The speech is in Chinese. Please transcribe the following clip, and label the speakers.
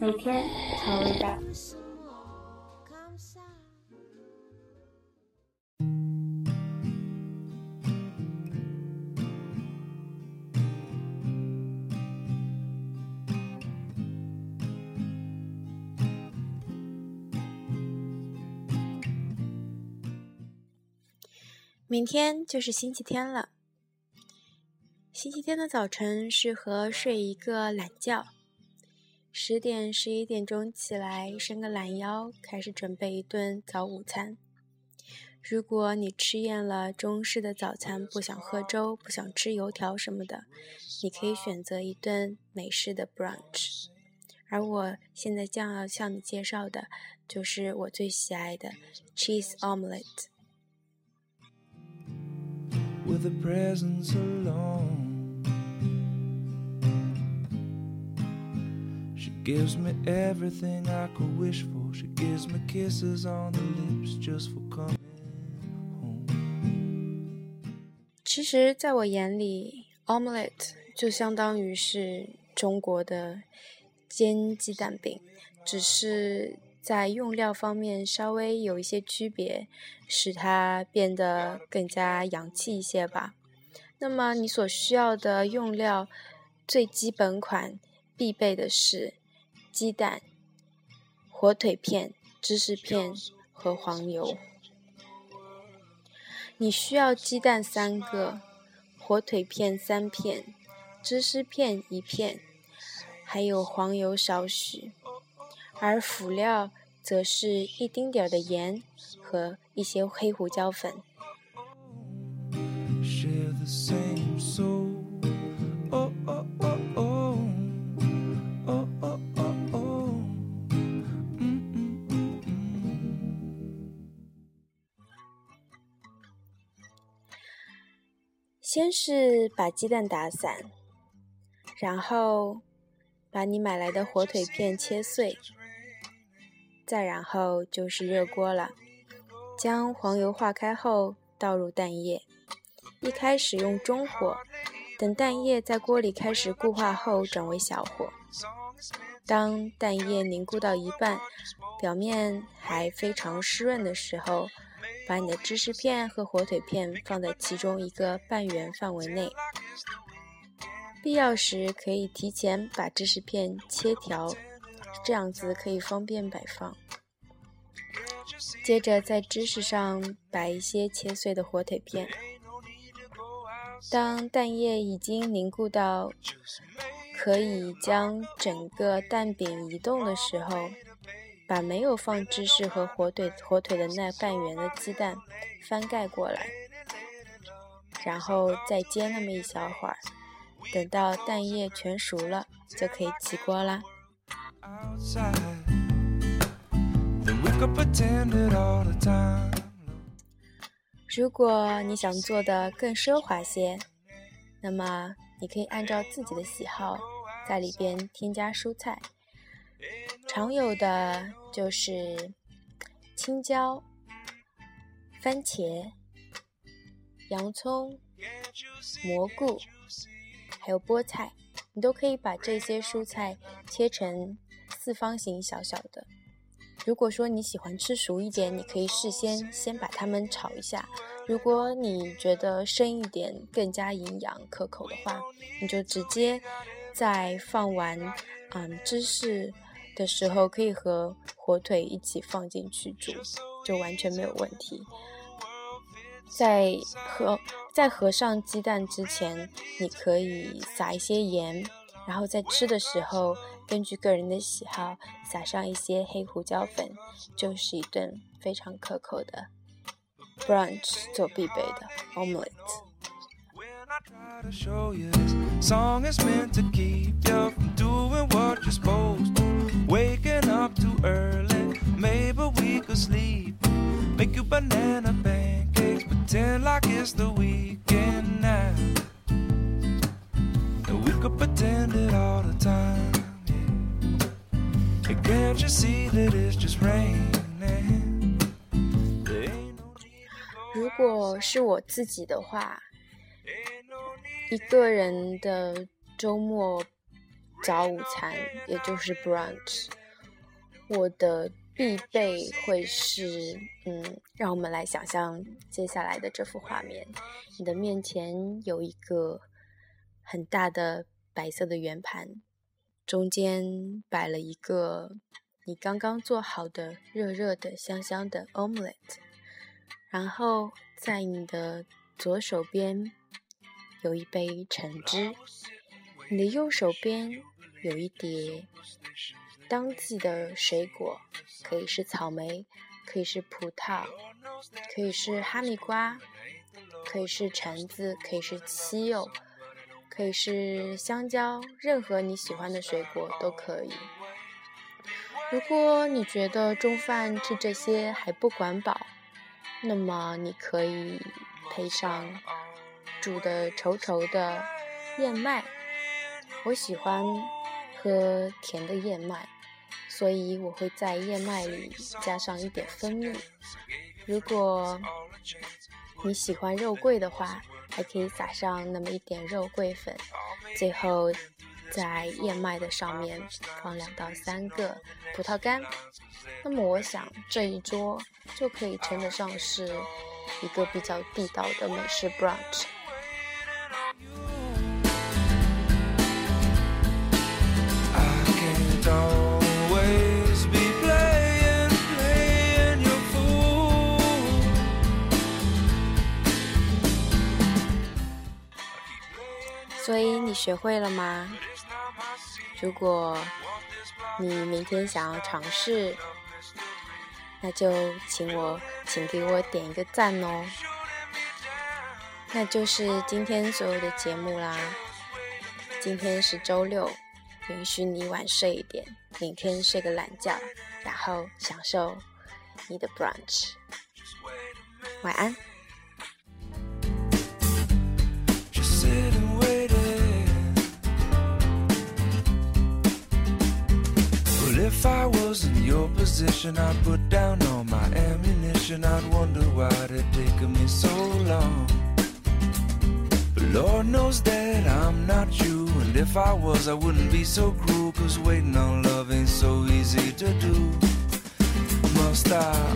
Speaker 1: 每天调味道。
Speaker 2: 明天就是星期天了。星期天的早晨适合睡一个懒觉，十点十一点钟起来伸个懒腰，开始准备一顿早午餐。如果你吃厌了中式的早餐，不想喝粥，不想吃油条什么的，你可以选择一顿美式的 brunch。而我现在将要向你介绍的，就是我最喜爱的 cheese omelette。with a presence alone. Gives me everything I could wish for. She gives me kisses on the lips just for coming home. 其实，在我眼里，omelette 就相当于是中国的煎鸡蛋饼，只是在用料方面稍微有一些区别，使它变得更加洋气一些吧。那么你所需要的用料，最基本款必备的是鸡蛋、火腿片、芝士片和黄油。你需要鸡蛋三个，火腿片三片，芝士片一片，还有黄油少许。而辅料则是一丁点儿的盐和一些黑胡椒粉。先是把鸡蛋打散，然后把你买来的火腿片切碎。再然后就是热锅了，将黄油化开后倒入蛋液，一开始用中火，等蛋液在锅里开始固化后转为小火。当蛋液凝固到一半，表面还非常湿润的时候，把你的芝士片和火腿片放在其中一个半圆范围内，必要时可以提前把芝士片切条。这样子可以方便摆放。接着在芝士上摆一些切碎的火腿片。当蛋液已经凝固到可以将整个蛋饼移动的时候，把没有放芝士和火腿火腿的那半圆的鸡蛋翻盖过来，然后再煎那么一小会儿，等到蛋液全熟了，就可以起锅啦。如果你想做的更奢华些，那么你可以按照自己的喜好在里边添加蔬菜。常有的就是青椒、番茄、洋葱、蘑菇，还有菠菜，你都可以把这些蔬菜切成。四方形小小的。如果说你喜欢吃熟一点，你可以事先先把它们炒一下。如果你觉得生一点更加营养可口的话，你就直接再放完嗯芝士的时候，可以和火腿一起放进去煮，就完全没有问题。在合在合上鸡蛋之前，你可以撒一些盐，然后在吃的时候。根据个人的喜好，撒上一些黑胡椒粉，就是一顿非常可口的 brunch 做必备的 omelette。如果是我自己的话， 一个人的周末早午餐，也就是 brunch，我的必备会是，嗯，让我们来想象接下来的这幅画面：你的面前有一个很大的白色的圆盘，中间摆了一个你刚刚做好的热热的、香香的 omelette，然后在你的左手边有一杯橙汁，你的右手边。有一碟当季的水果，可以是草莓，可以是葡萄，可以是哈密瓜，可以是橙子，可以是西柚，可以是香蕉，任何你喜欢的水果都可以。如果你觉得中饭吃这些还不管饱，那么你可以配上煮的稠稠的燕麦，我喜欢。喝甜的燕麦，所以我会在燕麦里加上一点蜂蜜。如果你喜欢肉桂的话，还可以撒上那么一点肉桂粉。最后，在燕麦的上面放两到三个葡萄干。那么，我想这一桌就可以称得上是一个比较地道的美式 brunch。学会了吗？如果你明天想要尝试，那就请我，请给我点一个赞哦。那就是今天所有的节目啦。今天是周六，允许你晚睡一点，明天睡个懒觉，然后享受你的 brunch。晚安。If I was in your position, I'd put down all my ammunition. I'd wonder why it taken me so long. But Lord knows that I'm not you. And if I was, I wouldn't be so cruel. Cause waiting on love ain't so easy to do. Must I?